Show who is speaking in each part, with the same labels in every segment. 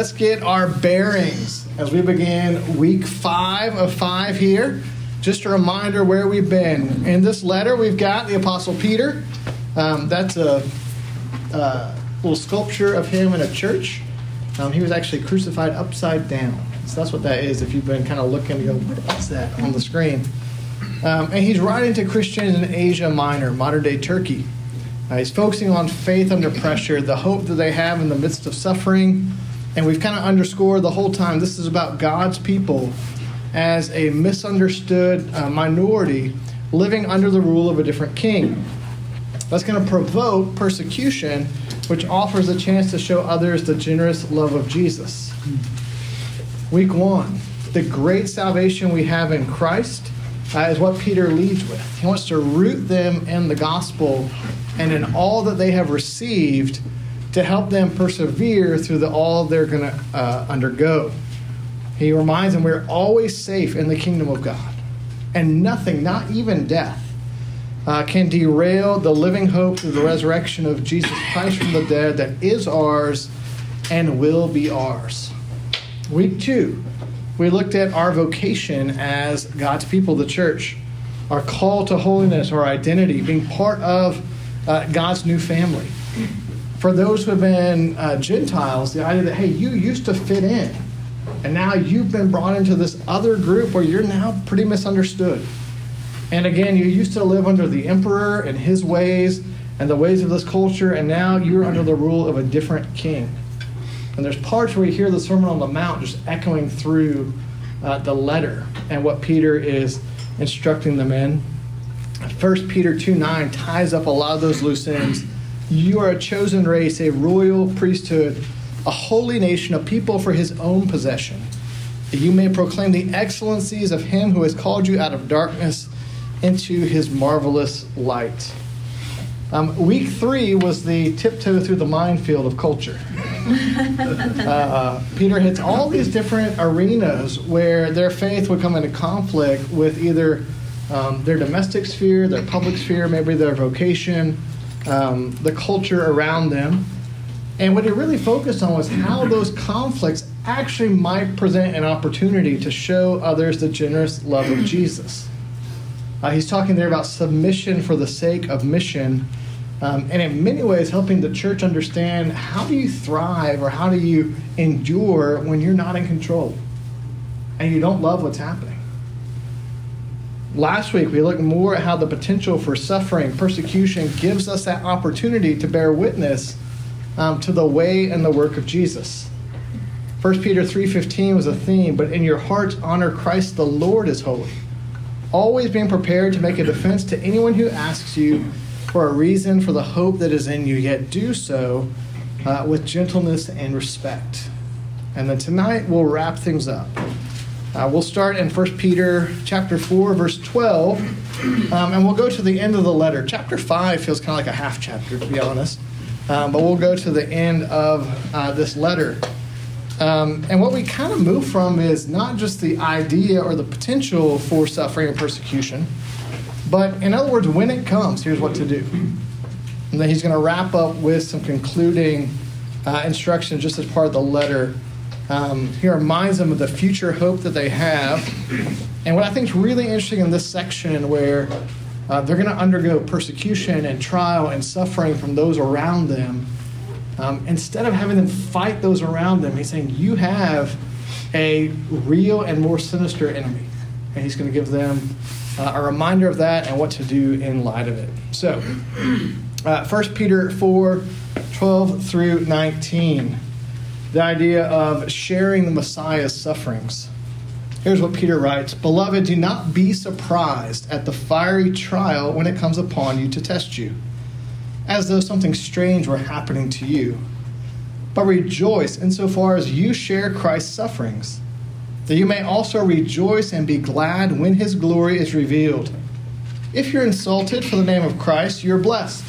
Speaker 1: Let's get our bearings as we begin week five of five here. Just a reminder where we've been. In this letter, we've got the Apostle Peter. Um, that's a, a, little sculpture of him in a church. Um, he was actually crucified upside down. So that's what that is if you've been kind of looking to go, what's that on the screen? Um, and he's writing to Christians in Asia Minor, modern day Turkey. Uh, he's focusing on faith under pressure, the hope that they have in the midst of suffering. And we've kind of underscored the whole time this is about God's people as a misunderstood uh, minority living under the rule of a different king. That's going to provoke persecution, which offers a chance to show others the generous love of Jesus. Week one the great salvation we have in Christ uh, is what Peter leads with. He wants to root them in the gospel and in all that they have received to help them persevere through the, all they're going to uh, undergo. He reminds them we're always safe in the kingdom of God, and nothing, not even death, uh, can derail the living hope through the resurrection of Jesus Christ from the dead that is ours and will be ours. Week two, we looked at our vocation as God's people, the church, our call to holiness, our identity, being part of uh, God's new family. For those who have been uh, Gentiles, the idea that, hey, you used to fit in, and now you've been brought into this other group where you're now pretty misunderstood. And again, you used to live under the emperor and his ways and the ways of this culture, and now you're under the rule of a different king. And there's parts where you hear the Sermon on the Mount just echoing through uh, the letter and what Peter is instructing them in. 1 Peter 2 9 ties up a lot of those loose ends. You are a chosen race, a royal priesthood, a holy nation, a people for his own possession, that you may proclaim the excellencies of him who has called you out of darkness into his marvelous light. Um, week three was the tiptoe through the minefield of culture. uh, Peter hits all these different arenas where their faith would come into conflict with either um, their domestic sphere, their public sphere, maybe their vocation, um, the culture around them. And what he really focused on was how those conflicts actually might present an opportunity to show others the generous love of Jesus. Uh, he's talking there about submission for the sake of mission, um, and in many ways helping the church understand how do you thrive or how do you endure when you're not in control and you don't love what's happening. Last week, we looked more at how the potential for suffering, persecution, gives us that opportunity to bear witness um, to the way and the work of Jesus. 1 Peter 3.15 was a theme, but in your hearts honor Christ the Lord as holy, always being prepared to make a defense to anyone who asks you for a reason for the hope that is in you, yet do so uh, with gentleness and respect. And then tonight, we'll wrap things up. Uh, we'll start in 1 Peter chapter 4, verse 12, um, and we'll go to the end of the letter. Chapter 5 feels kind of like a half chapter, to be honest, um, but we'll go to the end of uh, this letter. Um, and what we kind of move from is not just the idea or the potential for suffering and persecution, but in other words, when it comes, here's what to do. And then he's going to wrap up with some concluding uh, instructions just as part of the letter um, he reminds them of the future hope that they have. And what I think is really interesting in this section, where uh, they're going to undergo persecution and trial and suffering from those around them, um, instead of having them fight those around them, he's saying, You have a real and more sinister enemy. And he's going to give them uh, a reminder of that and what to do in light of it. So, uh, 1 Peter 4 12 through 19 the idea of sharing the Messiah's sufferings. Here's what Peter writes Beloved, do not be surprised at the fiery trial when it comes upon you to test you, as though something strange were happening to you. But rejoice insofar as you share Christ's sufferings, that you may also rejoice and be glad when his glory is revealed. If you're insulted for the name of Christ, you're blessed,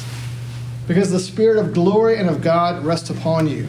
Speaker 1: because the Spirit of glory and of God rests upon you.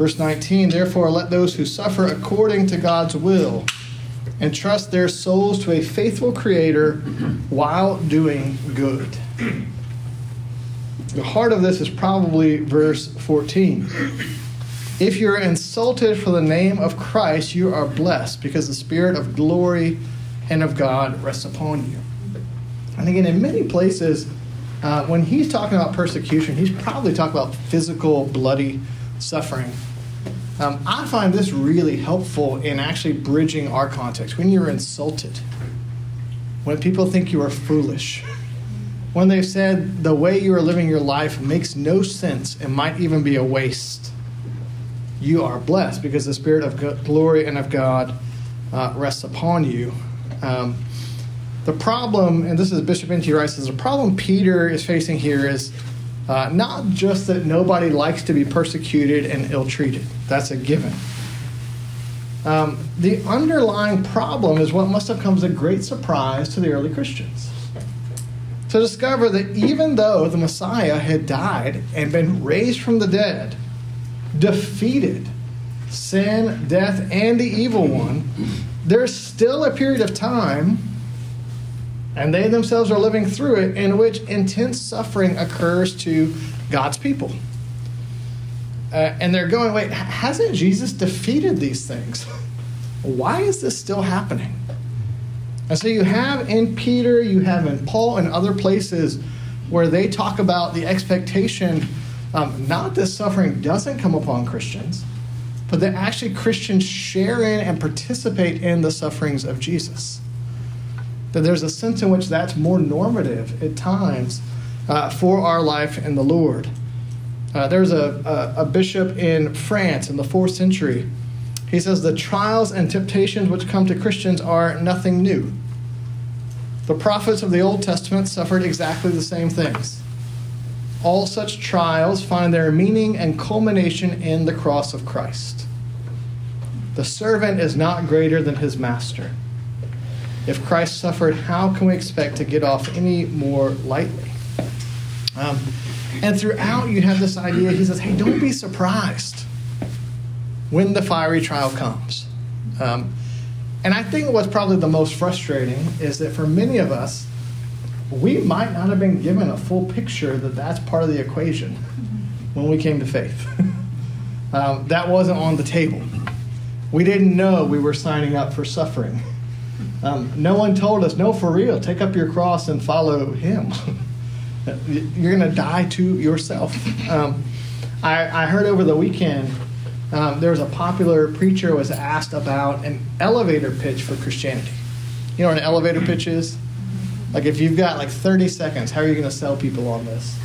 Speaker 1: Verse 19 Therefore, let those who suffer according to God's will entrust their souls to a faithful Creator while doing good. The heart of this is probably verse 14. If you're insulted for the name of Christ, you are blessed because the Spirit of glory and of God rests upon you. And again, in many places, uh, when he's talking about persecution, he's probably talking about physical, bloody suffering. Um, I find this really helpful in actually bridging our context. When you're insulted, when people think you are foolish, when they've said the way you are living your life makes no sense and might even be a waste, you are blessed because the Spirit of glory and of God uh, rests upon you. Um, the problem, and this is Bishop N.T. Wright is the problem Peter is facing here is uh, not just that nobody likes to be persecuted and ill treated, that's a given. Um, the underlying problem is what must have come as a great surprise to the early Christians. To discover that even though the Messiah had died and been raised from the dead, defeated sin, death, and the evil one, there's still a period of time and they themselves are living through it, in which intense suffering occurs to God's people. Uh, and they're going, wait, hasn't Jesus defeated these things? Why is this still happening? And so you have in Peter, you have in Paul, and other places where they talk about the expectation um, not that suffering doesn't come upon Christians, but that actually Christians share in and participate in the sufferings of Jesus that there's a sense in which that's more normative at times uh, for our life in the Lord. Uh, there's a, a, a, bishop in France in the fourth century. He says, The trials and temptations which come to Christians are nothing new. The prophets of the Old Testament suffered exactly the same things. All such trials find their meaning and culmination in the cross of Christ. The servant is not greater than his master. If Christ suffered, how can we expect to get off any more lightly? Um, and throughout, you have this idea he says, hey, don't be surprised when the fiery trial comes. Um, and I think what's probably the most frustrating is that for many of us, we might not have been given a full picture that that's part of the equation when we came to faith. um, that wasn't on the table. We didn't know we were signing up for suffering. Um, no one told us, no, for real, take up your cross and follow him. You're going to die to yourself. Um, I, I, heard over the weekend um, there was a popular preacher was asked about an elevator pitch for Christianity. You know what an elevator pitch is? Like if you've got like 30 seconds, how are you going to sell people on this?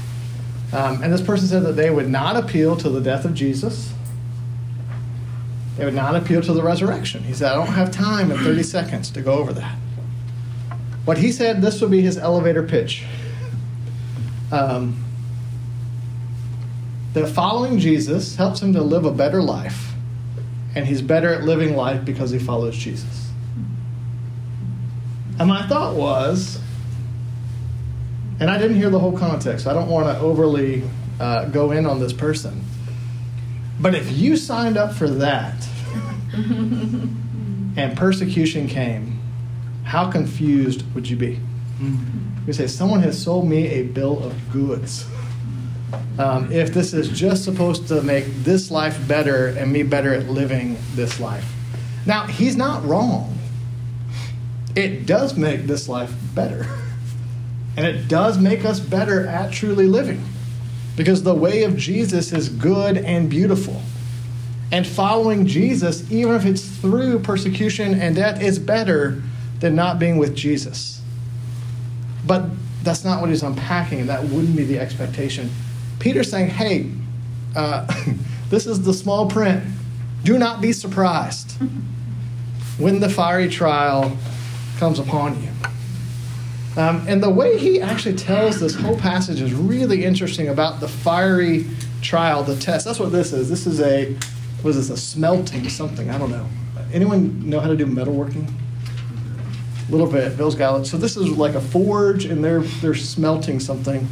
Speaker 1: Um, and this person said that they would not appeal to the death of Jesus they would not appeal to the resurrection. He said, I don't have time in 30 seconds to go over that. But he said this would be his elevator pitch. Um, that following Jesus helps him to live a better life, and he's better at living life because he follows Jesus. And my thought was, and I didn't hear the whole context, I don't want to overly uh, go in on this person. But if you signed up for that and persecution came, how confused would you be? You say, Someone has sold me a bill of goods. Um, if this is just supposed to make this life better and me better at living this life. Now, he's not wrong. It does make this life better. And it does make us better at truly living. Because the way of Jesus is good and beautiful. And following Jesus, even if it's through persecution and death, is better than not being with Jesus. But that's not what he's unpacking. That wouldn't be the expectation. Peter's saying, hey, uh, this is the small print. Do not be surprised when the fiery trial comes upon you. Um, and the way he actually tells this whole passage is really interesting about the fiery trial, the test. That's what this is. This is a, was this, a smelting something? I don't know. Anyone know how to do metalworking? A little bit. Bill's got it. So this is like a forge, and they're they're smelting something.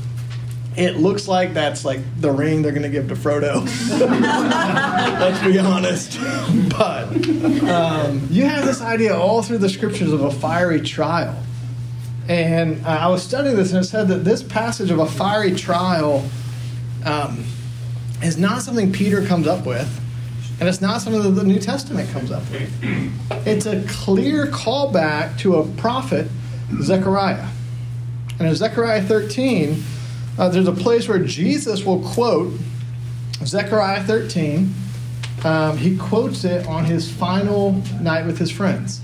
Speaker 1: It looks like that's like the ring they're going to give to Frodo. Let's be honest. But um, you have this idea all through the scriptures of a fiery trial. And uh, I was studying this, and it said that this passage of a fiery trial um, is not something Peter comes up with, and it's not something that the New Testament comes up with. It's a clear callback to a prophet, Zechariah. And in Zechariah 13, uh, there's a place where Jesus will quote Zechariah 13. Um, he quotes it on his final night with his friends.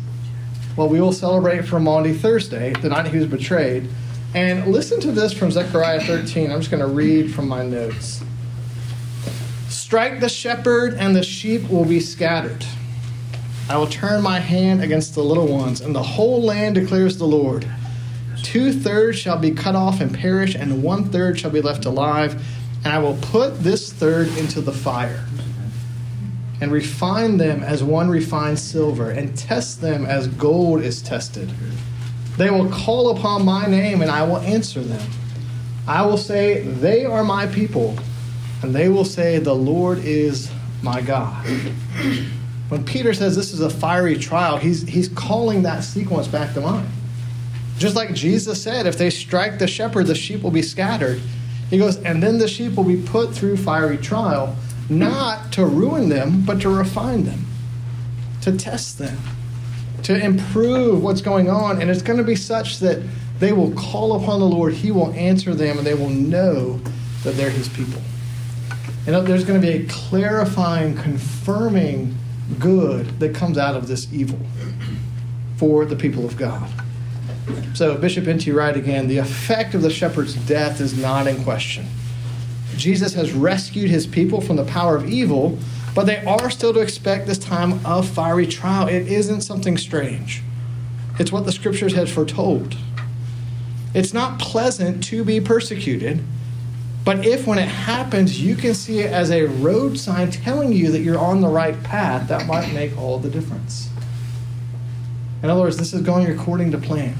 Speaker 1: Well, we will celebrate for Maundy Thursday, the night he was betrayed. And listen to this from Zechariah 13. I'm just going to read from my notes. Strike the shepherd, and the sheep will be scattered. I will turn my hand against the little ones, and the whole land declares the Lord. Two thirds shall be cut off and perish, and one third shall be left alive. And I will put this third into the fire, and refine them as one refines silver, and test them as gold is tested. They will call upon my name, and I will answer them. I will say, They are my people and they will say, The Lord is my God. When Peter says this is a fiery trial, he's, he's calling that sequence back to mind. Just like Jesus said, if they strike the shepherd, the sheep will be scattered. He goes, and then the sheep will be put through fiery trial, not to ruin them, but to refine them, to test them, to improve what's going on. And it's going to be such that they will call upon the Lord, He will answer them, and they will know that they're His people. And there's going to be a clarifying, confirming good that comes out of this evil for the people of God. So, Bishop N.T. Wright again, the effect of the shepherd's death is not in question. Jesus has rescued his people from the power of evil, but they are still to expect this time of fiery trial. It isn't something strange, it's what the scriptures had foretold. It's not pleasant to be persecuted but if when it happens, you can see it as a road sign telling you that you're on the right path, that might make all the difference. In other words, this is going according to plan.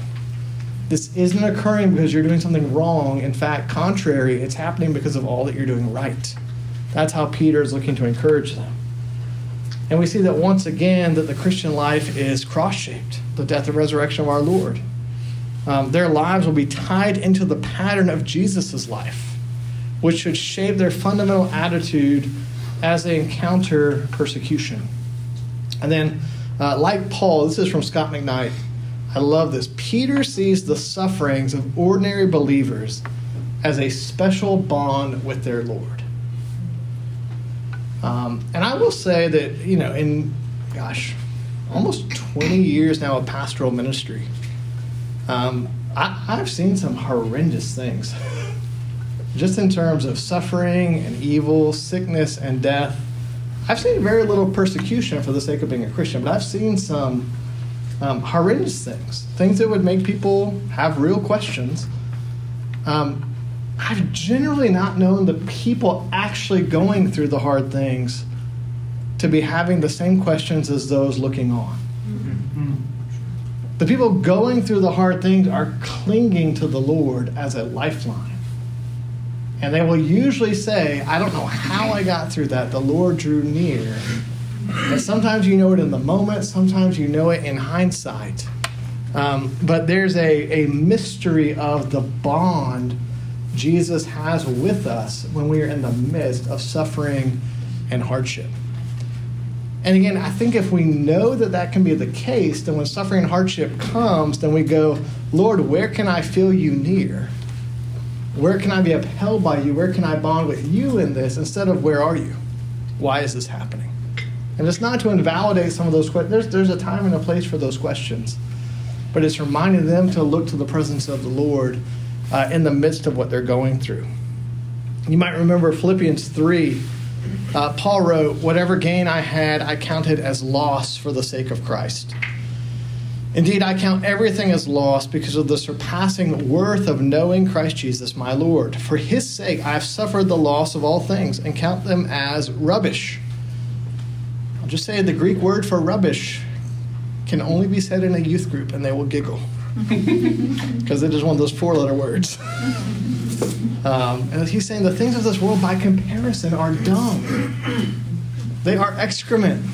Speaker 1: This isn't occurring because you're doing something wrong. In fact, contrary, it's happening because of all that you're doing right. That's how Peter is looking to encourage them. And we see that once again that the Christian life is cross-shaped, the death and resurrection of our Lord. Um, their lives will be tied into the pattern of Jesus' life which should shape their fundamental attitude as they encounter persecution. And then, uh, like Paul, this is from Scot McKnight. I love this. Peter sees the sufferings of ordinary believers as a special bond with their Lord. Um, and I will say that, you know, in, gosh, almost 20 years now of pastoral ministry, um, I, I've seen some horrendous things. just in terms of suffering and evil, sickness and death. I've seen very little persecution for the sake of being a Christian, but I've seen some um, horrendous things, things that would make people have real questions. Um, I've generally not known the people actually going through the hard things to be having the same questions as those looking on. The people going through the hard things are clinging to the Lord as a lifeline. And they will usually say, I don't know how I got through that. The Lord drew near. And sometimes you know it in the moment, sometimes you know it in hindsight. Um, but there's a, a mystery of the bond Jesus has with us when we are in the midst of suffering and hardship. And again, I think if we know that that can be the case, then when suffering and hardship comes, then we go, Lord, where can I feel you near? Where can I be upheld by you? Where can I bond with you in this instead of where are you? Why is this happening? And it's not to invalidate some of those questions. There's, there's a time and a place for those questions. But it's reminding them to look to the presence of the Lord uh, in the midst of what they're going through. You might remember Philippians 3. Uh, Paul wrote, Whatever gain I had, I counted as loss for the sake of Christ. Indeed, I count everything as loss because of the surpassing worth of knowing Christ Jesus, my Lord. For his sake, I have suffered the loss of all things and count them as rubbish. Just say the Greek word for rubbish can only be said in a youth group, and they will giggle because it is one of those four letter words. Um, and he's saying the things of this world, by comparison, are dung, they are excrement.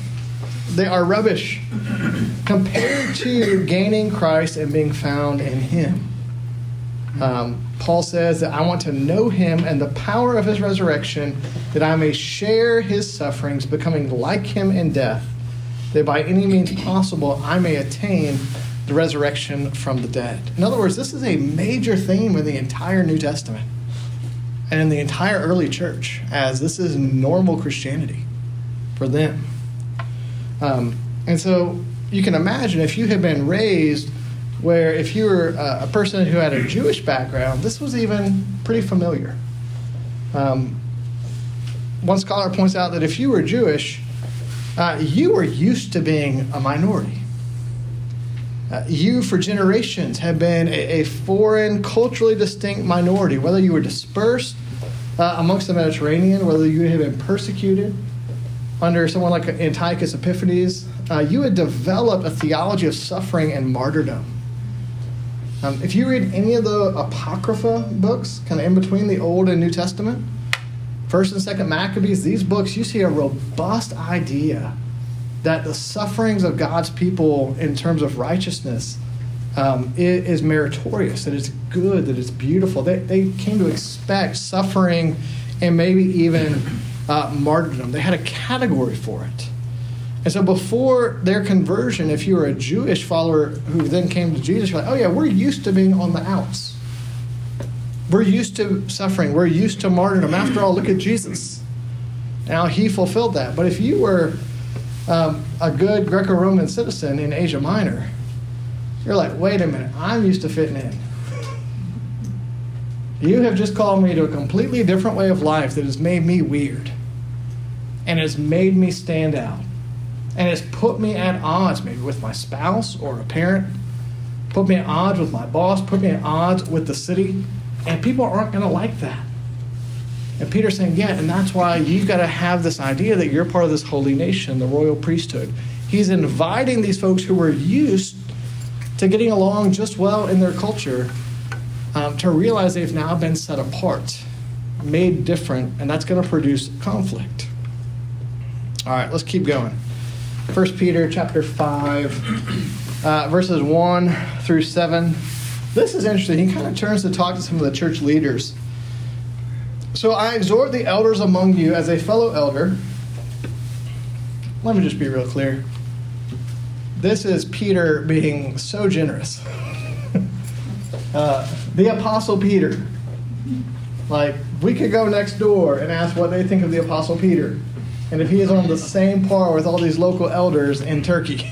Speaker 1: They are rubbish compared to gaining Christ and being found in Him. Um, Paul says that I want to know Him and the power of His resurrection, that I may share His sufferings, becoming like Him in death, that by any means possible I may attain the resurrection from the dead. In other words, this is a major theme in the entire New Testament and in the entire early church, as this is normal Christianity for them. Um, and so you can imagine if you had been raised where if you were a person who had a Jewish background, this was even pretty familiar. Um, one scholar points out that if you were Jewish, uh, you were used to being a minority. Uh, you, for generations, have been a, a, foreign, culturally distinct minority, whether you were dispersed uh, amongst the Mediterranean, whether you had been persecuted, under someone like Antiochus Epiphanes, uh, you had developed a theology of suffering and martyrdom. Um, if you read any of the Apocrypha books, kind of in between the Old and New Testament, First and Second Maccabees, these books, you see a robust idea that the sufferings of God's people in terms of righteousness um, is, meritorious, that it's good, that it's beautiful. They, they came to expect suffering and maybe even uh, martyrdom. They had a category for it. And so before their conversion, if you were a Jewish follower who then came to Jesus, you're like, oh yeah, we're used to being on the outs. We're used to suffering. We're used to martyrdom. After all, look at Jesus. Now he fulfilled that. But if you were um, a good Greco Roman citizen in Asia Minor, you're like, wait a minute, I'm used to fitting in. You have just called me to a completely different way of life that has made me weird and has made me stand out and has put me at odds maybe with my spouse or a parent, put me at odds with my boss, put me at odds with the city, and people aren't going to like that. And Peter's saying, yeah, and that's why you've got to have this idea that you're part of this holy nation, the royal priesthood. He's inviting these folks who were used to getting along just well in their culture um, to realize they've now been set apart, made different, and that's going to produce conflict. All right, let's keep going. 1 Peter chapter 5, uh, verses 1 through 7. This is interesting. He kind of turns to talk to some of the church leaders. So I exhort the elders among you as a fellow elder. Let me just be real clear. This is Peter being so generous. uh, the Apostle Peter. Like, we could go next door and ask what they think of the Apostle Peter and if he is on the same par with all these local elders in Turkey.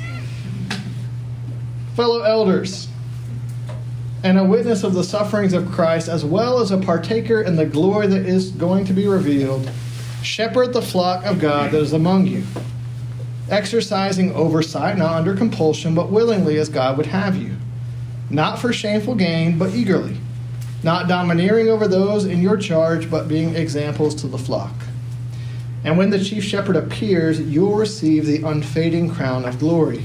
Speaker 1: Fellow elders, and a witness of the sufferings of Christ, as well as a partaker in the glory that is going to be revealed, shepherd the flock of God that is among you, exercising oversight, not under compulsion, but willingly as God would have you, not for shameful gain, but eagerly, not domineering over those in your charge, but being examples to the flock. And when the chief shepherd appears, you will receive the unfading crown of glory.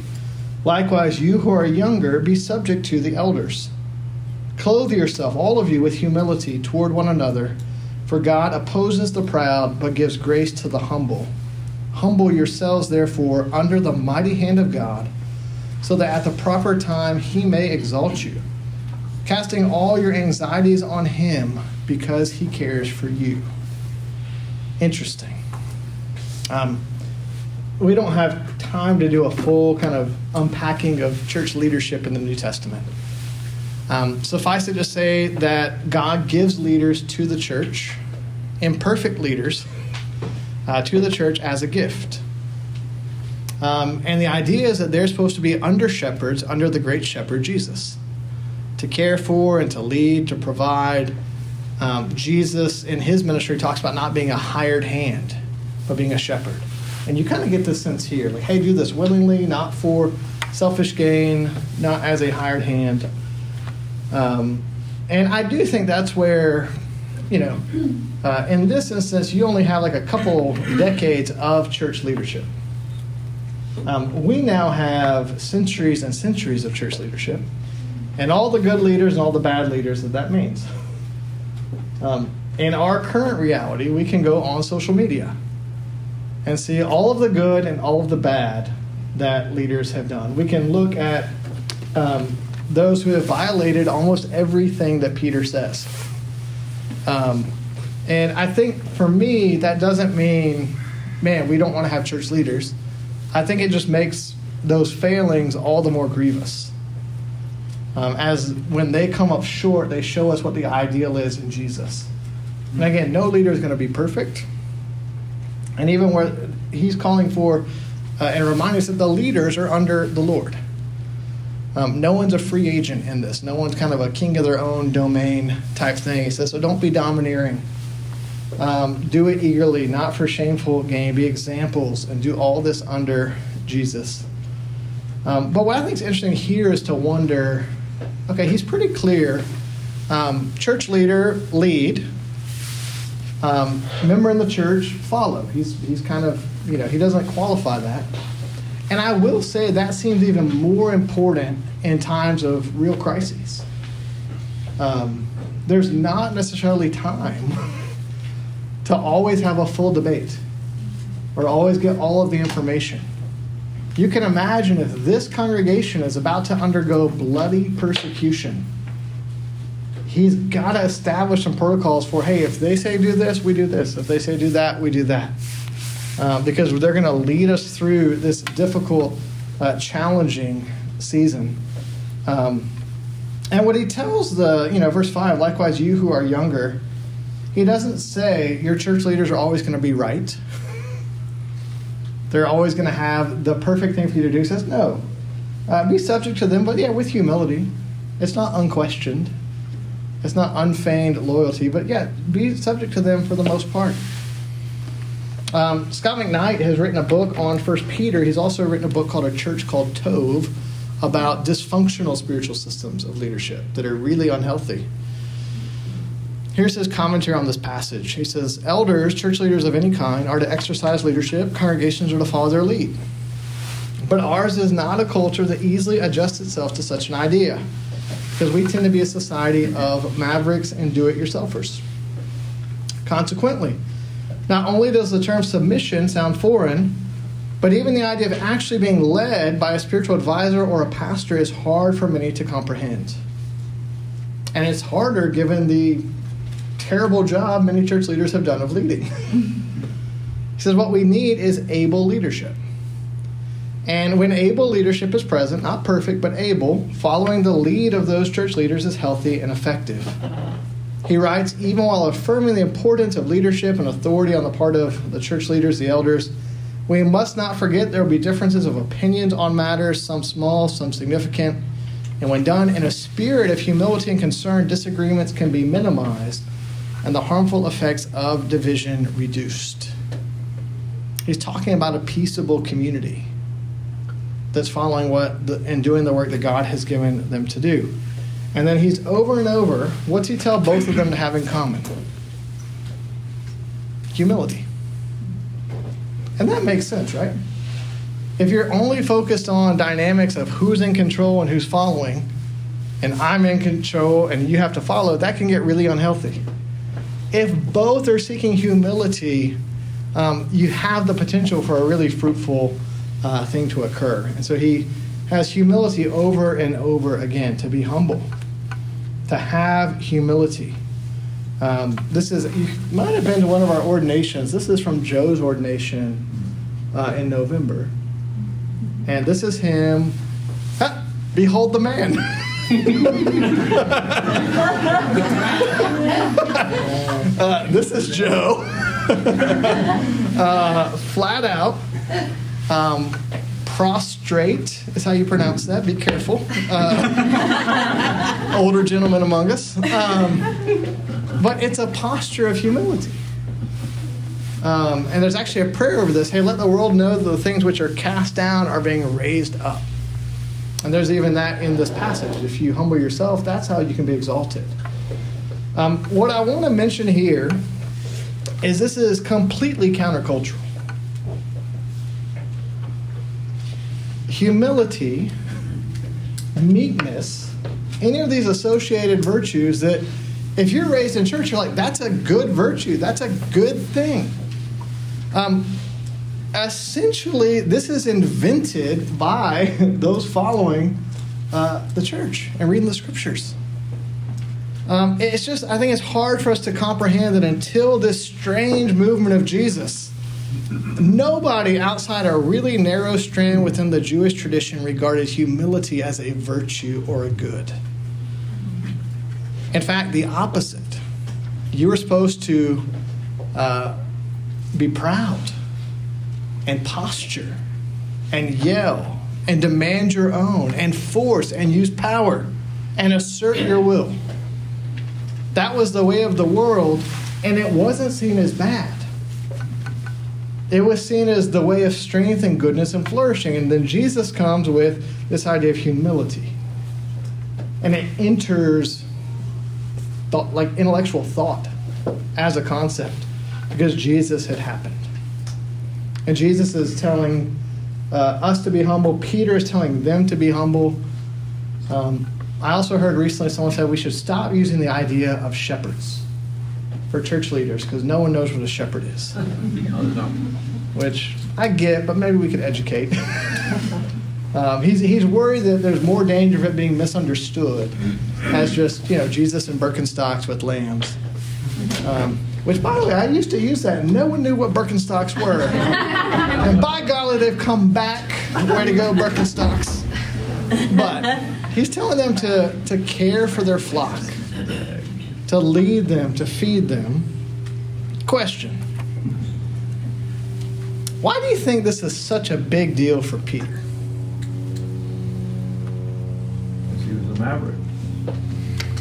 Speaker 1: Likewise, you who are younger, be subject to the elders. Clothe yourself, all of you, with humility toward one another, for God opposes the proud, but gives grace to the humble. Humble yourselves, therefore, under the mighty hand of God, so that at the proper time he may exalt you, casting all your anxieties on him because he cares for you. Interesting. Um, we don't have time to do a full kind of unpacking of church leadership in the New Testament. Um, suffice it to say that God gives leaders to the church, imperfect leaders, uh, to the church as a gift. Um, and the idea is that they're supposed to be under shepherds under the great shepherd Jesus, to care for and to lead, to provide. Um, Jesus in his ministry talks about not being a hired hand but being a shepherd. And you kind of get this sense here like, hey, do this willingly, not for selfish gain, not as a hired hand. Um, and I do think that's where, you know, uh, in this instance, you only have like a couple decades of church leadership. Um, we now have centuries and centuries of church leadership, and all the good leaders and all the bad leaders that that means. Um, in our current reality, we can go on social media and see all of the good and all of the bad that leaders have done. We can look at um, those who have violated almost everything that Peter says. Um, and I think for me, that doesn't mean, man, we don't want to have church leaders. I think it just makes those failings all the more grievous. Um, as when they come up short, they show us what the ideal is in Jesus. And again, no leader is going to be perfect. And even where he's calling for uh, and reminding us that the leaders are under the Lord. Um, no one's a free agent in this. No one's kind of a king of their own domain type thing. He says, so don't be domineering. Um, do it eagerly, not for shameful gain. Be examples and do all this under Jesus. Um, but what I think is interesting here is to wonder okay, he's pretty clear. Um, church leader, lead. Um, member in the church, follow. He's, he's kind of, you know, he doesn't qualify that. And I will say that seems even more important in times of real crises. Um, there's not necessarily time to always have a full debate or always get all of the information. You can imagine if this congregation is about to undergo bloody persecution, he's got to establish some protocols for hey, if they say do this, we do this. If they say do that, we do that. Uh, because they're going to lead us through this difficult, uh, challenging season. Um, and what he tells the, you know, verse 5, likewise, you who are younger, he doesn't say your church leaders are always going to be right. They're always going to have the perfect thing for you to do. He says, no. Uh, be subject to them, but yeah, with humility. It's not unquestioned. It's not unfeigned loyalty, but yeah, be subject to them for the most part. Um, Scot McKnight has written a book on First Peter. He's also written a book called A Church Called Tove about dysfunctional spiritual systems of leadership that are really unhealthy. Here's his commentary on this passage. He says, Elders, church leaders of any kind, are to exercise leadership, congregations are to follow their lead. But ours is not a culture that easily adjusts itself to such an idea, because we tend to be a society of mavericks and do it yourselfers. Consequently, not only does the term submission sound foreign, but even the idea of actually being led by a spiritual advisor or a pastor is hard for many to comprehend. And it's harder given the terrible job many church leaders have done of leading. he says, What we need is able leadership. And when able leadership is present, not perfect, but able, following the lead of those church leaders is healthy and effective. He writes, even while affirming the importance of leadership and authority on the part of the church leaders, the elders, we must not forget there will be differences of opinions on matters, some small, some significant. And when done in a spirit of humility and concern, disagreements can be minimized and the harmful effects of division reduced. He's talking about a peaceable community that's following what the, and doing the work that God has given them to do. And then he's over and over, what's he tell both of them to have in common? Humility. And that makes sense, right? If you're only focused on dynamics of who's in control and who's following, and I'm in control and you have to follow, that can get really unhealthy if both are seeking humility, um, you have the potential for a really fruitful uh, thing to occur. And so he has humility over and over again to be humble, to have humility. Um, this is, you might have been to one of our ordinations. This is from Joe's ordination uh, in November. And this is him. Ah, behold the man. uh, this is Joe. uh, flat out. Um, prostrate is how you pronounce that. Be careful. Uh, older gentlemen among us. Um, but it's a posture of humility. Um, and there's actually a prayer over this. Hey, let the world know that the things which are cast down are being raised up. And there's even that in this passage. If you humble yourself, that's how you can be exalted. Um, what I want to mention here is this is completely countercultural. Humility, meekness, any of these associated virtues that if you're raised in church, you're like, that's a good virtue, that's a good thing. Um, essentially, this is invented by those following uh, the church and reading the scriptures. Um, it's just, I think it's hard for us to comprehend that until this strange movement of Jesus, nobody outside a really narrow strand within the Jewish tradition regarded humility as a virtue or a good. In fact, the opposite. You were supposed to uh, be proud and posture and yell and demand your own and force and use power and assert your will. That was the way of the world, and it wasn't seen as bad. It was seen as the way of strength and goodness and flourishing. And then Jesus comes with this idea of humility. And it enters thought, like intellectual thought as a concept because Jesus had happened. And Jesus is telling uh, us to be humble. Peter is telling them to be humble. Um, I also heard recently someone said we should stop using the idea of shepherds for church leaders because no one knows what a shepherd is. Which I get, but maybe we could educate. um, he's, he's worried that there's more danger of it being misunderstood as just, you know, Jesus in Birkenstocks with lambs. Um, which, by the way, I used to use that, and no one knew what Birkenstocks were. and by golly, they've come back. Way to go, Birkenstocks. But he's telling them to, to care for their flock, to lead them, to feed them. Question Why do you think this is such a big deal for Peter?
Speaker 2: Because he was a maverick.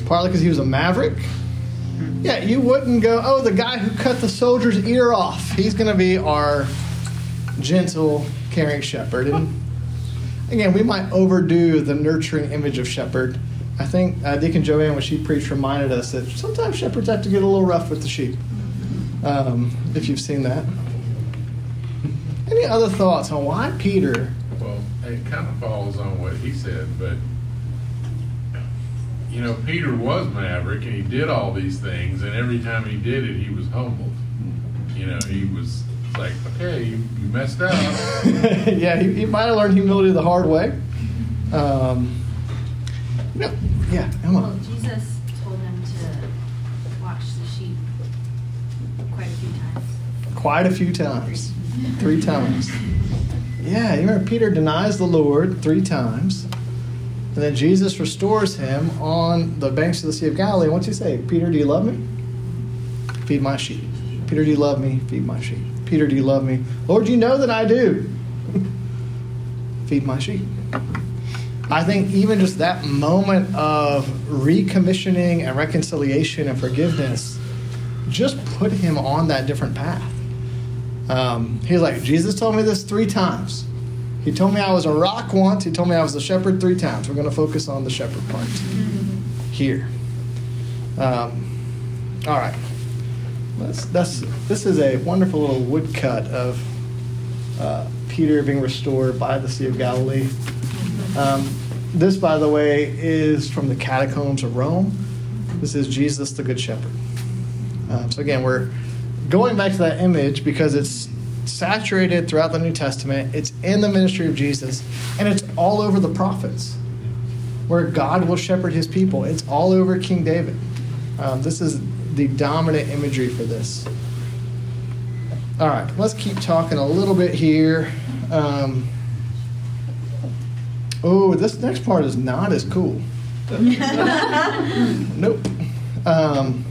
Speaker 1: Partly because he was a maverick. Hmm. Yeah, you wouldn't go, oh, the guy who cut the soldier's ear off, he's going to be our gentle, caring shepherd. And again, we might overdo the nurturing image of shepherd. I think uh, Deacon Joanne, when she preached, reminded us that sometimes shepherds have to get a little rough with the sheep, um, if you've seen that. Any other thoughts on why Peter?
Speaker 3: Well, it kind of falls on what he said, but you know, Peter was maverick and he did all these things, and every time he did it, he was humbled. You know, he was like, okay, you, you messed up.
Speaker 1: yeah, he, he, might have learned humility the hard way. Um, you know, yeah, Emma.
Speaker 4: Well, Jesus told him to watch the sheep quite a few times.
Speaker 1: Quite a few times. Three times. Yeah, you remember Peter denies the Lord three times. And then Jesus restores him on the banks of the Sea of Galilee. What's he say? Peter, do you love me? Feed my sheep. Peter, do you love me? Feed my sheep. Peter, do you love me? Lord, you know that I do. Feed my sheep. I think even just that moment of recommissioning and reconciliation and forgiveness just put him on that different path. Um, he's like, Jesus told me this three times. He told me I was a rock once. He told me I was a shepherd three times. We're going to focus on the shepherd part here. Um, all right. That's, that's, this is a wonderful little woodcut of uh, Peter being restored by the Sea of Galilee. Um, this, by the way, is from the catacombs of Rome. This is Jesus the Good Shepherd. Um, so, again, we're going back to that image because it's saturated throughout the New Testament. It's in the ministry of Jesus, and it's all over the prophets, where God will shepherd his people. It's all over King David. Um, this is the dominant imagery for this. All right, let's keep talking a little bit here. Um, oh, this next part is not as cool. nope. Um,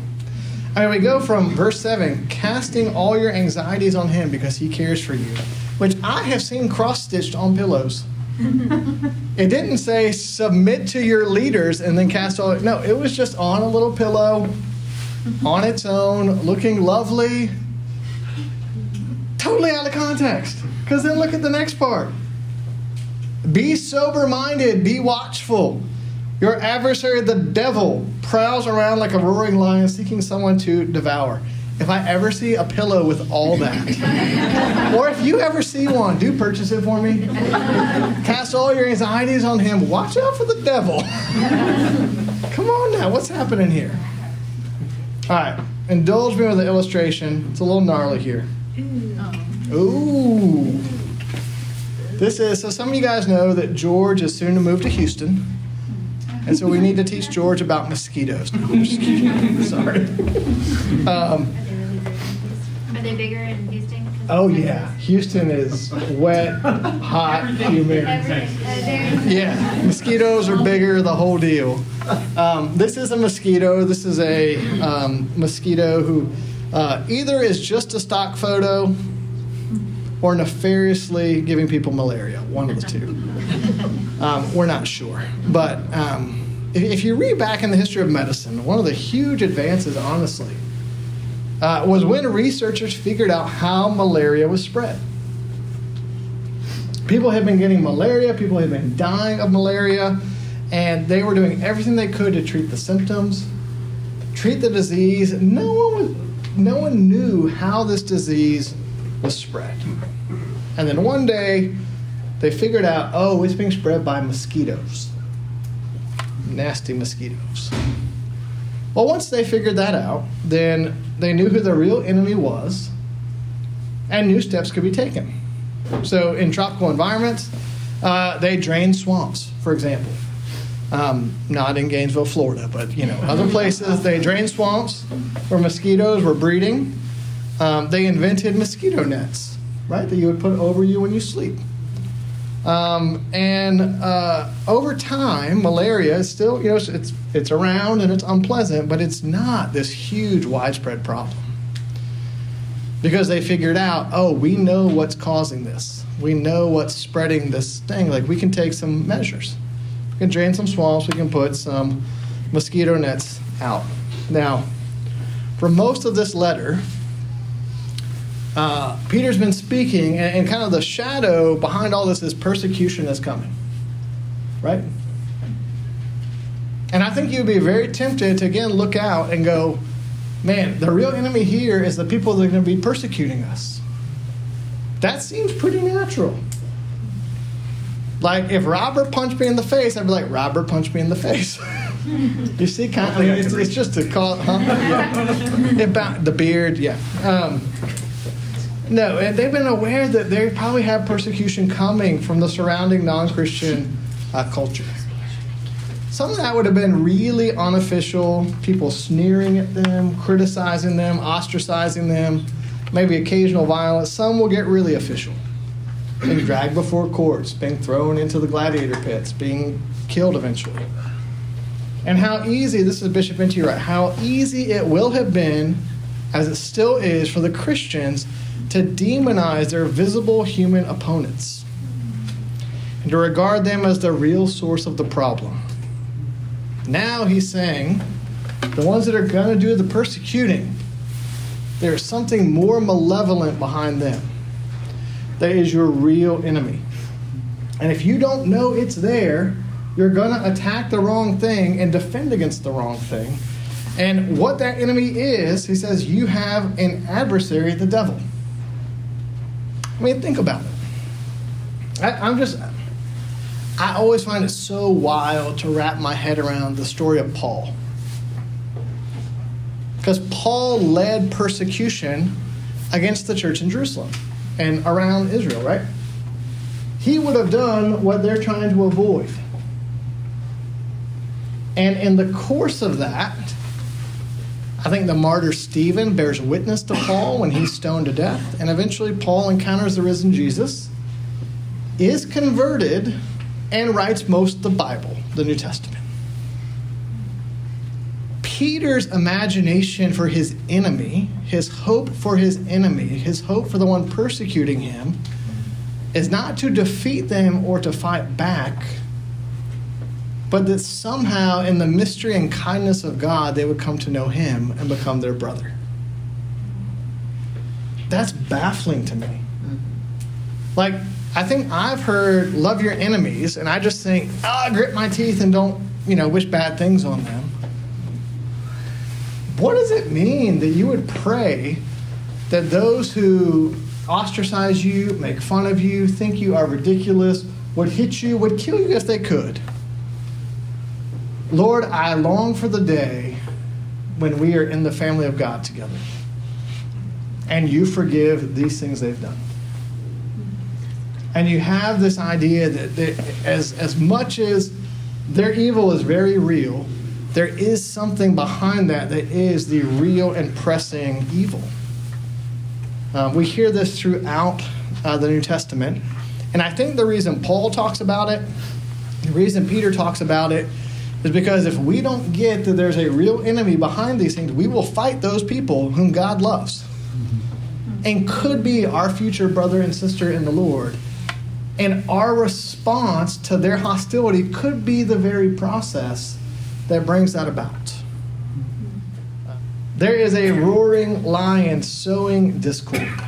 Speaker 1: I mean, we go from verse 7, casting all your anxieties on him because he cares for you, which I have seen cross stitched on pillows. it didn't say submit to your leaders and then cast all. No, it was just on a little pillow, on its own, looking lovely. Totally out of context. Because then look at the next part. Be sober minded, be watchful. Your adversary, the devil, prowls around like a roaring lion seeking someone to devour. If I ever see a pillow with all that, or if you ever see one, do purchase it for me. Cast all your anxieties on him. Watch out for the devil. Come on now, what's happening here? All right, indulge me with the illustration. It's a little gnarly here. Ooh. This is so. Some of you guys know that George is soon to move to Houston, and so we need to teach George about mosquitoes. No, I'm just kidding. Sorry. Um,
Speaker 4: Are they bigger in Houston?
Speaker 1: oh yeah, Houston is wet, hot, humid. Yeah, mosquitoes are bigger, the whole deal. Um, this is a mosquito. This is a um, mosquito who uh, either is just a stock photo or nefariously giving people malaria. One of the two. Um, we're not sure. But um, if, if you read back in the history of medicine, one of the huge advances, honestly, uh, was when researchers figured out how malaria was spread. People had been getting malaria, people had been dying of malaria, and they were doing everything they could to treat the symptoms, treat the disease. No one, was, no one knew how this disease was spread. And then one day, they figured out oh, it's being spread by mosquitoes. Nasty mosquitoes. Well, once they figured that out, then they knew who the real enemy was, and new steps could be taken. So, in tropical environments, uh, they drain swamps, for example. Um, not in Gainesville, Florida, but you know, other places they drain swamps where mosquitoes were breeding. Um, they invented mosquito nets, right, that you would put over you when you sleep. Um, and uh, over time, malaria is still, you know, it's, it's, around and it's unpleasant, but it's not this huge widespread problem. Because they figured out, oh, we know what's causing this. We know what's spreading this thing. Like, we can take some measures. We can drain some swamps, we can put some mosquito nets out. Now, for most of this letter, uh, Peter's been speaking, and, and kind of the shadow behind all this is persecution is coming. Right? And I think you'd be very tempted to again look out and go, man, the real enemy here is the people that are going to be persecuting us. That seems pretty natural. Like if Robert punched me in the face, I'd be like, Robert punched me in the face. you see, kind of, I mean, it's, it's just a call, huh? Yeah. About the beard, yeah. Um, no, and they've been aware that they probably have persecution coming from the surrounding non-Christian uh, culture. Some of that would have been really unofficial, people sneering at them, criticizing them, ostracizing them, maybe occasional violence. Some will get really official, being dragged before courts, being thrown into the gladiator pits, being killed eventually. And how easy, this is Bishop N.T. Wright, how easy it will have been, as it still is, for the Christians to demonize their visible human opponents and to regard them as the real source of the problem. Now he's saying the ones that are going to do the persecuting, there's something more malevolent behind them. That is your real enemy. And if you don't know it's there, you're going to attack the wrong thing and defend against the wrong thing. And what that enemy is, he says, you have an adversary, the devil. I mean, think about it. I, I'm just, I always find it so wild to wrap my head around the story of Paul. Because Paul led persecution against the church in Jerusalem and around Israel, right? He would have done what they're trying to avoid. And in the course of that, I think the martyr Stephen bears witness to Paul when he's stoned to death. And eventually, Paul encounters the risen Jesus, is converted, and writes most of the Bible, the New Testament. Peter's imagination for his enemy, his hope for his enemy, his hope for the one persecuting him, is not to defeat them or to fight back, but that somehow in the mystery and kindness of God, they would come to know him and become their brother. That's baffling to me. Mm-hmm. Like, I think I've heard love your enemies, and I just think, oh, grit my teeth and don't, you know, wish bad things on them. What does it mean that you would pray that those who ostracize you, make fun of you, think you are ridiculous, would hit you, would kill you if they could? Lord, I long for the day when we are in the family of God together and you forgive these things they've done. And you have this idea that, that as, as much as their evil is very real, there is something behind that that is the real and pressing evil. Um, we hear this throughout uh, the New Testament. And I think the reason Paul talks about it, the reason Peter talks about it, is because if we don't get that there's a real enemy behind these things, we will fight those people whom God loves and could be our future brother and sister in the Lord. And our response to their hostility could be the very process that brings that about. There is a roaring lion sowing discord,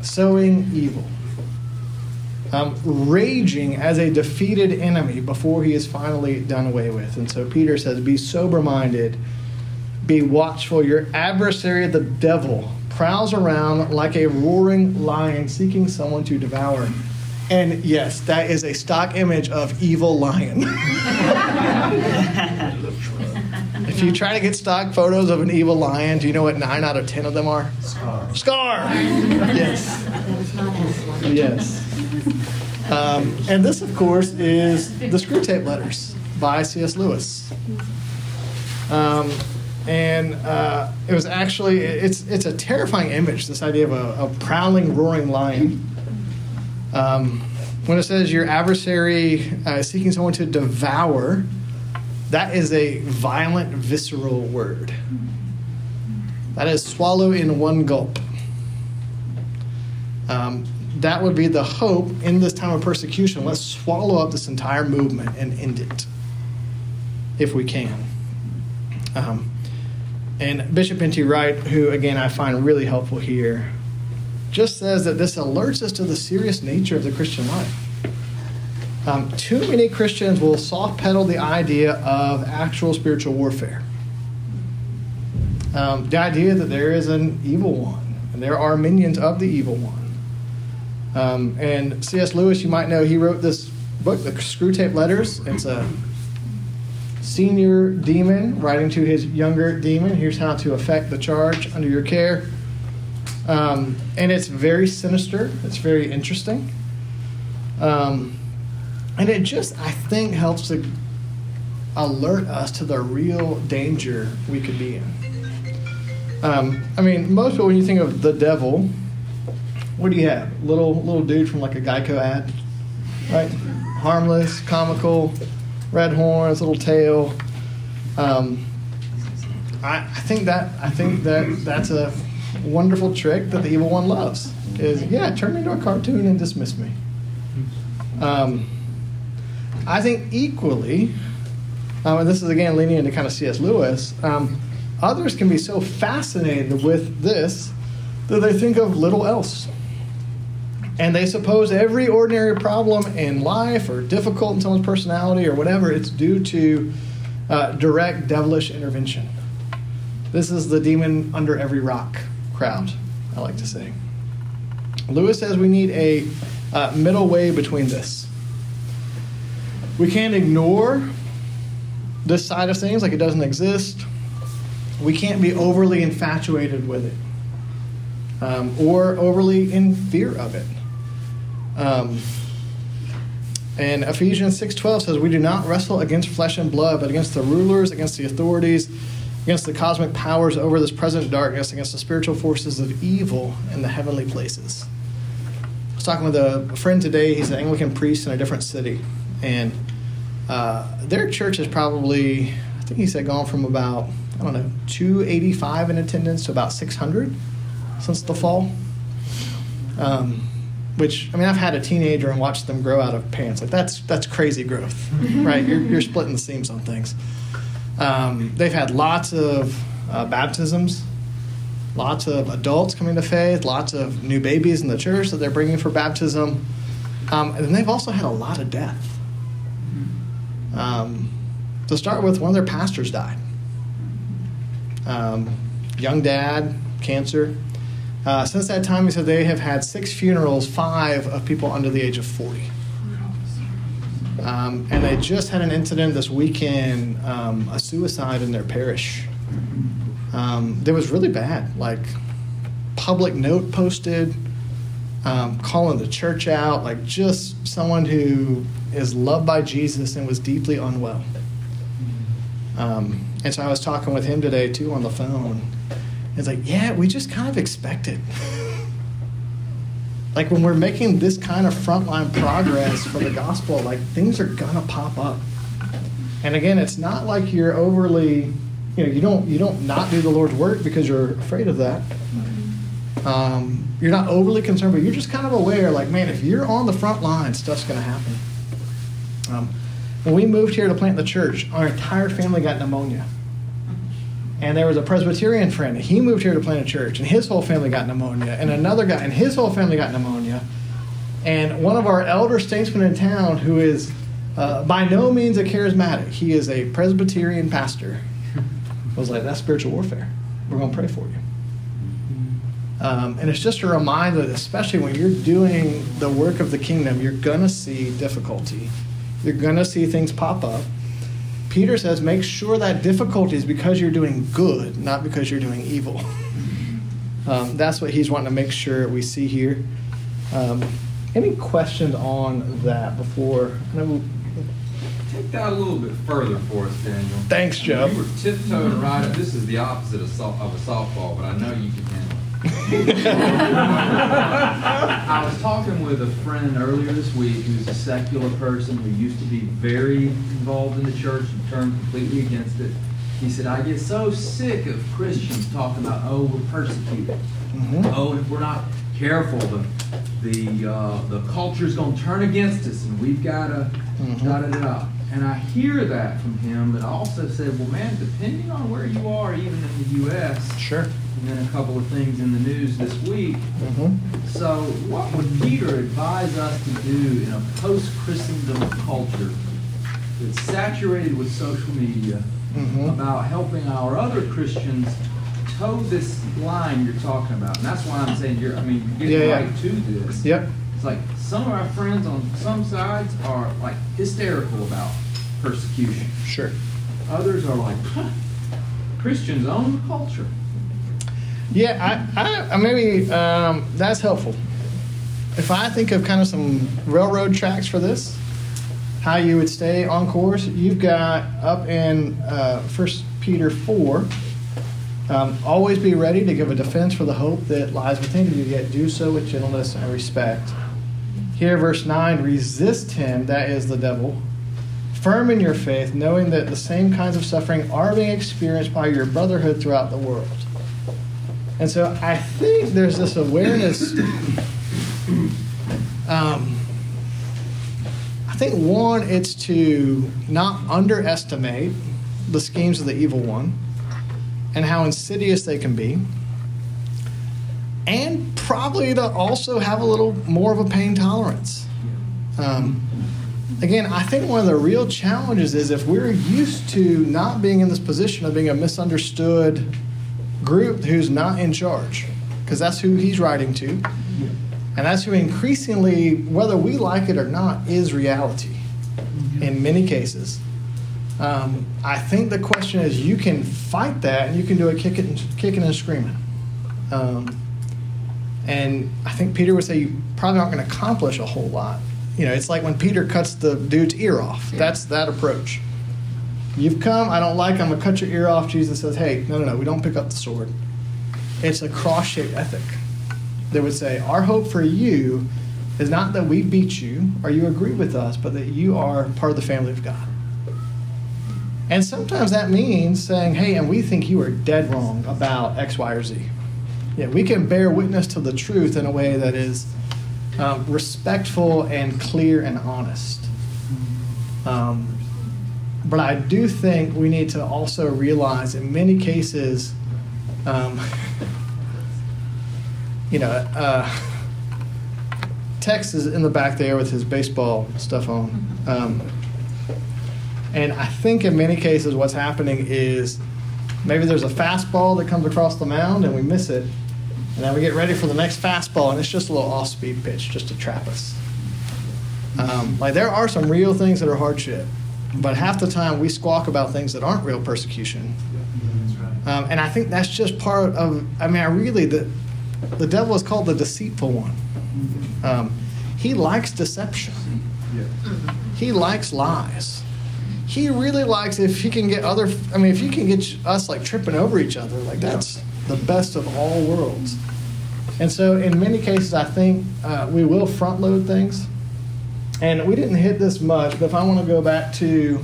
Speaker 1: sowing evil, um, raging as a defeated enemy before he is finally done away with. And so Peter says, Be sober minded, be watchful. Your adversary, the devil, prowls around like a roaring lion seeking someone to devour. And yes, that is a stock image of evil lion. if you try to get stock photos of an evil lion, do you know what nine out of ten of them are?
Speaker 2: Scar.
Speaker 1: Scar. Yes. Yes. Um, and this, of course, is the Screwtape Letters by C.S. Lewis. Um, and uh, it was actually it's it's a terrifying image. This idea of a, a prowling, roaring lion. Um, when it says your adversary uh, seeking someone to devour, that is a violent, visceral word. That is swallow in one gulp. Um, that would be the hope in this time of persecution. Let's swallow up this entire movement and end it if we can. Um, and Bishop N.T. Wright, who again I find really helpful here, just says that this alerts us to the serious nature of the Christian life. Um, too many Christians will soft pedal the idea of actual spiritual warfare. Um, the idea that there is an evil one, and there are minions of the evil one. Um, and C.S. Lewis, you might know, he wrote this book, The Screwtape Letters. It's a senior demon writing to his younger demon. Here's how to affect the charge under your care. Um, and it's very sinister. It's very interesting. Um, and it just, I think, helps to alert us to the real danger we could be in. Um, I mean, most people, when you think of the devil, what do you have? Little little dude from like a Geico ad, right? Harmless, comical, red horns, little tail. Um, I, I think that I think that that's a wonderful trick that the evil one loves. Is yeah, turn me into a cartoon and dismiss me. Um, I think equally, um, and this is again leaning into kind of C.S. Lewis. Um, others can be so fascinated with this that they think of little else. And they suppose every ordinary problem in life or difficult in someone's personality or whatever, it's due to uh, direct devilish intervention. This is the demon under every rock crowd, I like to say. Lewis says we need a uh, middle way between this. We can't ignore this side of things like it doesn't exist. We can't be overly infatuated with it um, or overly in fear of it. Um, and Ephesians 6:12 says, "We do not wrestle against flesh and blood, but against the rulers, against the authorities, against the cosmic powers over this present darkness, against the spiritual forces of evil in the heavenly places." I was talking with a friend today. He's an Anglican priest in a different city, and uh, their church is probably, I think he said, gone from about I don't know 285 in attendance to about 600 since the fall. Um, which I mean, I've had a teenager and watched them grow out of pants. Like that's that's crazy growth, right? You're, you're splitting the seams on things. Um, they've had lots of uh, baptisms. lots of adults coming to faith, lots of new babies in the church that they're bringing for baptism. Um, and they've also had a lot of death. Um, to start with, one of their pastors died. Um, young dad, cancer. Uh, since that time, he said they have had six funerals, five of people under the age of 40. Um, and they just had an incident this weekend, um, a suicide in their parish. Um, was really bad. Like, public note posted, um, calling the church out, like just someone who is loved by Jesus and was deeply unwell. Um, and so I was talking with him today too on the phone. It's like, yeah, we just kind of expect it. like when we're making this kind of frontline progress for the gospel, like things are gonna pop up. And again, it's not like you're overly, you know, you don't you don't not do the Lord's work because you're afraid of that. Um, you're not overly concerned, but you're just kind of aware, like, man, if you're on the front line, stuff's gonna happen. Um, when we moved here to plant the church, our entire family got pneumonia. And there was a Presbyterian friend. He moved here to plant a church, and his whole family got pneumonia. And another guy, and his whole family got pneumonia. And one of our elder statesmen in town, who is uh, by no means a charismatic, he is a Presbyterian pastor, was like, "That's spiritual warfare. We're going to pray for you." Um, and it's just a reminder that, especially when you're doing the work of the kingdom, you're going to see difficulty. You're going to see things pop up. Peter says, make sure that difficulty is because you're doing good, not because you're doing evil. Um, that's what he's wanting to make sure we see here. Um, any questions on that before?
Speaker 5: Take that a little bit further for us, Daniel.
Speaker 1: Thanks, Joe.
Speaker 5: You were tiptoeing right. This is the opposite of, so- of a softball, but I know you can handle it. I was talking with a friend earlier this week who's a secular person who used to be very involved in the church and turned completely against it. He said, I get so sick of Christians talking about, oh, we're persecuted.
Speaker 1: Mhm.
Speaker 5: Oh, if we're not careful, the the uh, the culture's going to turn against us, and we've got to
Speaker 1: Mhm.
Speaker 5: da da da. And I hear that from him, but I also said, well, man, depending on where you are, even in the U.S.,
Speaker 1: Sure.
Speaker 5: And then a couple of things in the news this week.
Speaker 1: hmm
Speaker 5: So, what would Peter advise us to do in a post-Christendom culture that's saturated with social media
Speaker 1: Mhm.
Speaker 5: about helping our other Christians toe this line you're talking about? And that's why I'm saying you're, I mean, you're getting
Speaker 1: Yeah, yeah.
Speaker 5: right to this.
Speaker 1: Yep.
Speaker 5: It's like some of our friends on some sides are like hysterical about persecution.
Speaker 1: Sure.
Speaker 5: Others are like, huh, Christians own the culture.
Speaker 1: Yeah, I, I, maybe um, that's helpful. If I think of kind of some railroad tracks for this, how you would stay on course, you've got up in uh, First Peter four. Um, always be ready to give a defense for the hope that lies within you, yet do so with gentleness and respect. Here, verse 9 resist him, that is the devil, firm in your faith, knowing that the same kinds of suffering are being experienced by your brotherhood throughout the world. And so I think there's this awareness. Um, I think one, it's to not underestimate the schemes of the evil one and how insidious they can be. And probably to also have a little more of a pain tolerance. Um, again, I think one of the real challenges is if we're used to not being in this position of being a misunderstood group who's not in charge, because that's who he's writing to. And that's who increasingly, whether we like it or not, is reality in many cases. Um, I think the question is you can fight that and you can do it kicking, and, kicking and screaming. Um, and I think Peter would say you probably aren't going to accomplish a whole lot. You know, it's like when Peter cuts the dude's ear off. That's that approach. You've come, I don't like, I'm going to cut your ear off. Jesus says, hey, no, no, no, we don't pick up the sword. It's a cross shaped ethic that would say, our hope for you is not that we beat you or you agree with us, but that you are part of the family of God. And sometimes that means saying, hey, and we think you are dead wrong about X, Y, or Z. Yeah, we can bear witness to the truth in a way that is um, respectful and clear and honest. Um, but I do think we need to also realize in many cases, um, you know, uh, Tex is in the back there with his baseball stuff on. Um, and I think in many cases, what's happening is maybe there's a fastball that comes across the mound and we miss it. And then we get ready for the next fastball, and it's just a little off speed pitch just to trap us. Um, like, there are some real things that are hardship, but half the time we squawk about things that aren't real persecution. Um, and I think that's just part of, I mean, I really, the, the devil is called the deceitful one. Um, he likes deception, he likes lies. He really likes if he can get other, I mean, if he can get us like tripping over each other, like that's the best of all worlds. And so, in many cases, I think uh, we will front load things. And we didn't hit this much, but if I want to go back to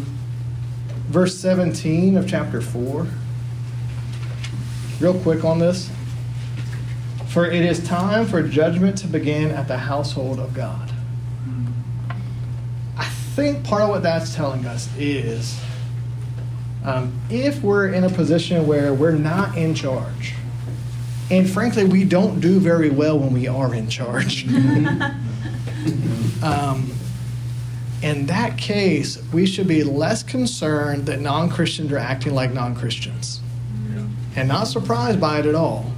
Speaker 1: verse 17 of chapter 4, real quick on this. For it is time for judgment to begin at the household of God. I think part of what that's telling us is um, if we're in a position where we're not in charge, and frankly, we don't do very well when we are in charge. um, in that case, we should be less concerned that non Christians are acting like non Christians and not surprised by it at all,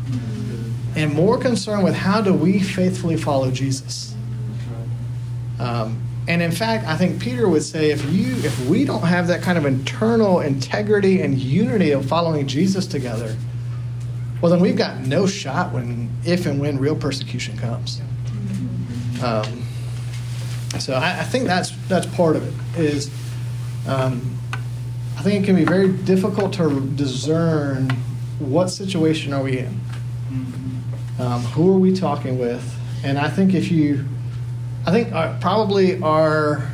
Speaker 1: and more concerned with how do we faithfully follow Jesus. Um, and in fact, I think Peter would say if you if we don't have that kind of internal integrity and unity of following Jesus together, well then we've got no shot when if and when real persecution comes. Um, so I, I, think that's that's part of it. Is um, I think it can be very difficult to discern what situation are we in, um, who are we talking with, and I think if you I think our, uh, probably our,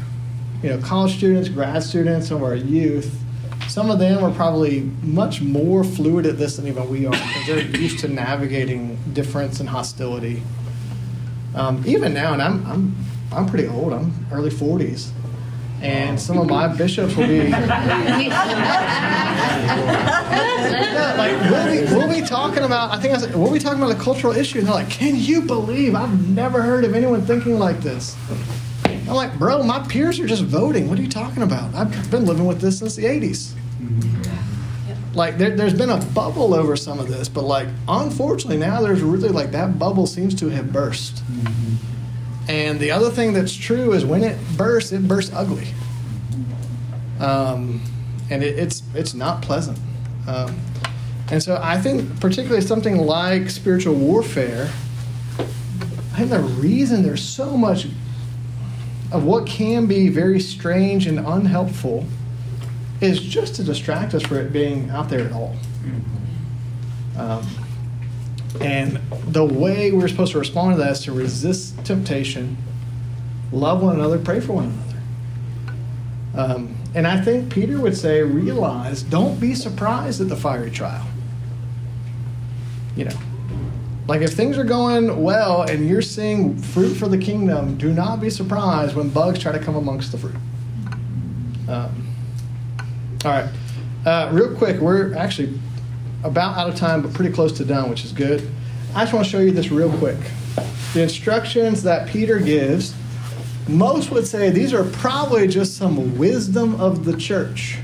Speaker 1: you know, college students, grad students, some of our youth, some of them are probably much more fluid at this than even we are because they're used to navigating difference and hostility. Um, even now, and I'm, I'm, I'm pretty old. I'm early 40s. And some of my bishops will be. like, we'll be, we'll be talking about, I think I said, we'll be talking about a cultural issue. And they're like, can you believe I've never heard of anyone thinking like this? I'm like, bro, my peers are just voting. What are you talking about? I've been living with this since the 80s. Like, there, has been a bubble over some of this, but like, unfortunately, now there's really like that bubble seems to have burst. And the other thing that's true is when it bursts, it bursts ugly. Um, and it, it's, it's not pleasant. Um, and so I think, particularly something like spiritual warfare, I think the reason there's so much of what can be very strange and unhelpful is just to distract us from it being out there at all. Um, and the way we're supposed to respond to that is to resist temptation, love one another, pray for one another. Um, and I think Peter would say, realize, don't be surprised at the fiery trial. You know, like if things are going well and you're seeing fruit for the kingdom, do not be surprised when bugs try to come amongst the fruit. Um, all right. Uh, real quick, we're actually about out of time, but pretty close to done, which is good. I just want to show you this real quick. The instructions that Peter gives, most would say these are probably just some wisdom of the church.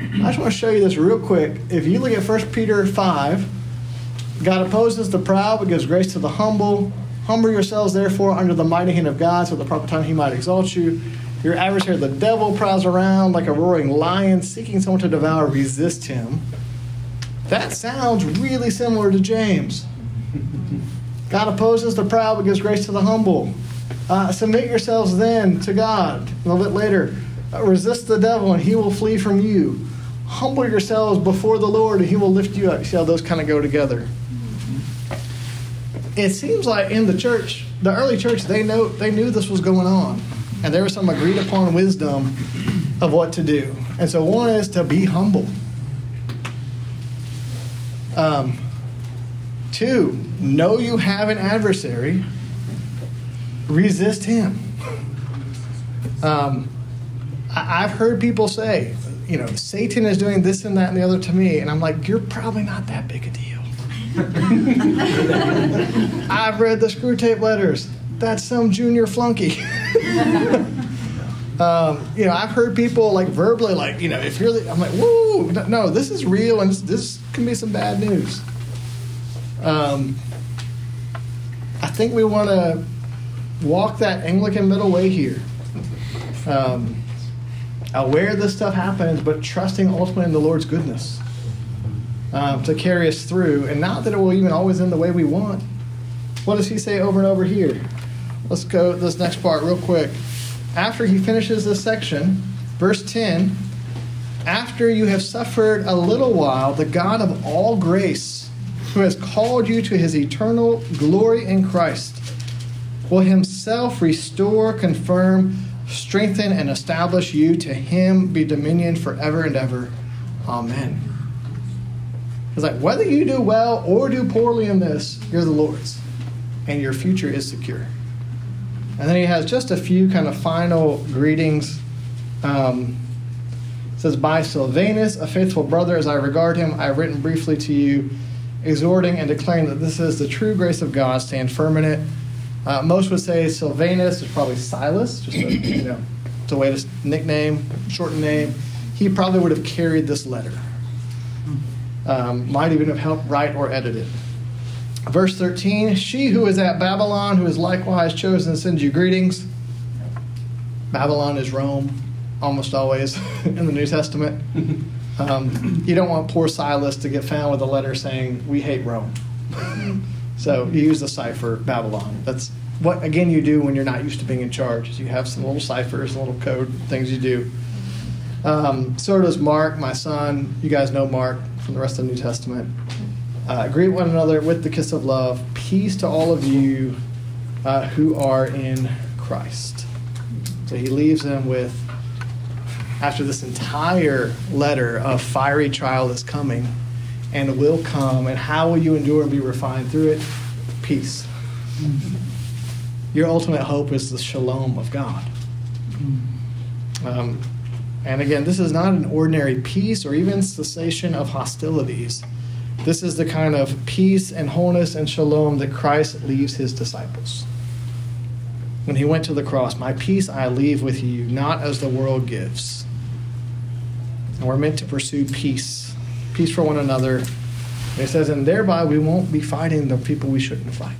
Speaker 1: I just want to show you this real quick. If you look at 1 Peter 5, God opposes the proud but gives grace to the humble. Humble yourselves, therefore, under the mighty hand of God, so at the proper time he might exalt you. Your adversary, the devil, prowls around like a roaring lion, seeking someone to devour. Resist him that sounds really similar to James. God opposes the proud but gives grace to the humble. Uh, submit yourselves then to God. A little bit later, uh, resist the devil and he will flee from you. Humble yourselves before the Lord and he will lift you up. See how those kind of go together. It seems like in the church, the early church, they know they knew this was going on, and there was some agreed upon wisdom of what to do. And so one is to be humble. Um, two, know you have an adversary, resist him. Um, I, I've heard people say, you know, Satan is doing this and that and the other to me, and I'm like, you're probably not that big a deal. I've read the Screwtape Letters. That's some junior flunky. um, you know, I've heard people like verbally, like, you know, if you're, the, I'm like, whoa, no, this is real and this, this can be some bad news. Um, I think we want to walk that Anglican middle way here. Um, aware this stuff happens, but trusting ultimately in the Lord's goodness um, to carry us through, and not that it will even always end the way we want. What does he say over and over here? Let's go this next part real quick. After he finishes this section, verse 10 After you have suffered a little while, the God of all grace, who has called you to his eternal glory in Christ, will himself restore, confirm, strengthen, and establish you. To him be dominion forever and ever. Amen. It's like whether you do well or do poorly in this, you're the Lord's, and your future is secure. And then he has just a few kind of final greetings. Um, says, By Silvanus, a faithful brother as I regard him, I have written briefly to you, exhorting and declaring that this is the true grace of God. Stand firm in it. Uh, most would say Silvanus is probably Silas, just a, you know, it's a way to nickname, shorten name. He probably would have carried this letter. Um, might even have helped write or edit it. Verse 13 She who is at Babylon, who is likewise chosen, sends you greetings. Babylon is Rome, almost always in the New Testament. Um, you don't want poor Silas to get found with a letter saying, We hate Rome. so you use the cipher Babylon. That's what, again, you do when you're not used to being in charge, is you have some little ciphers, little code things you do. Um, so does Mark, my son. You guys know Mark from the rest of the New Testament. Uh, greet one another with the kiss of love. Peace to all of you uh, who are in Christ. So he leaves them with, after this entire letter of fiery trial that's coming and will come, and how will you endure and be refined through it? Peace. Your ultimate hope is the shalom of God. Um, and again, this is not an ordinary peace or even cessation of hostilities. This is the kind of peace and wholeness and shalom that Christ leaves his disciples. When he went to the cross, My peace I leave with you, not as the world gives. And we're meant to pursue peace, peace for one another. It says, and thereby we won't be fighting the people we shouldn't fight.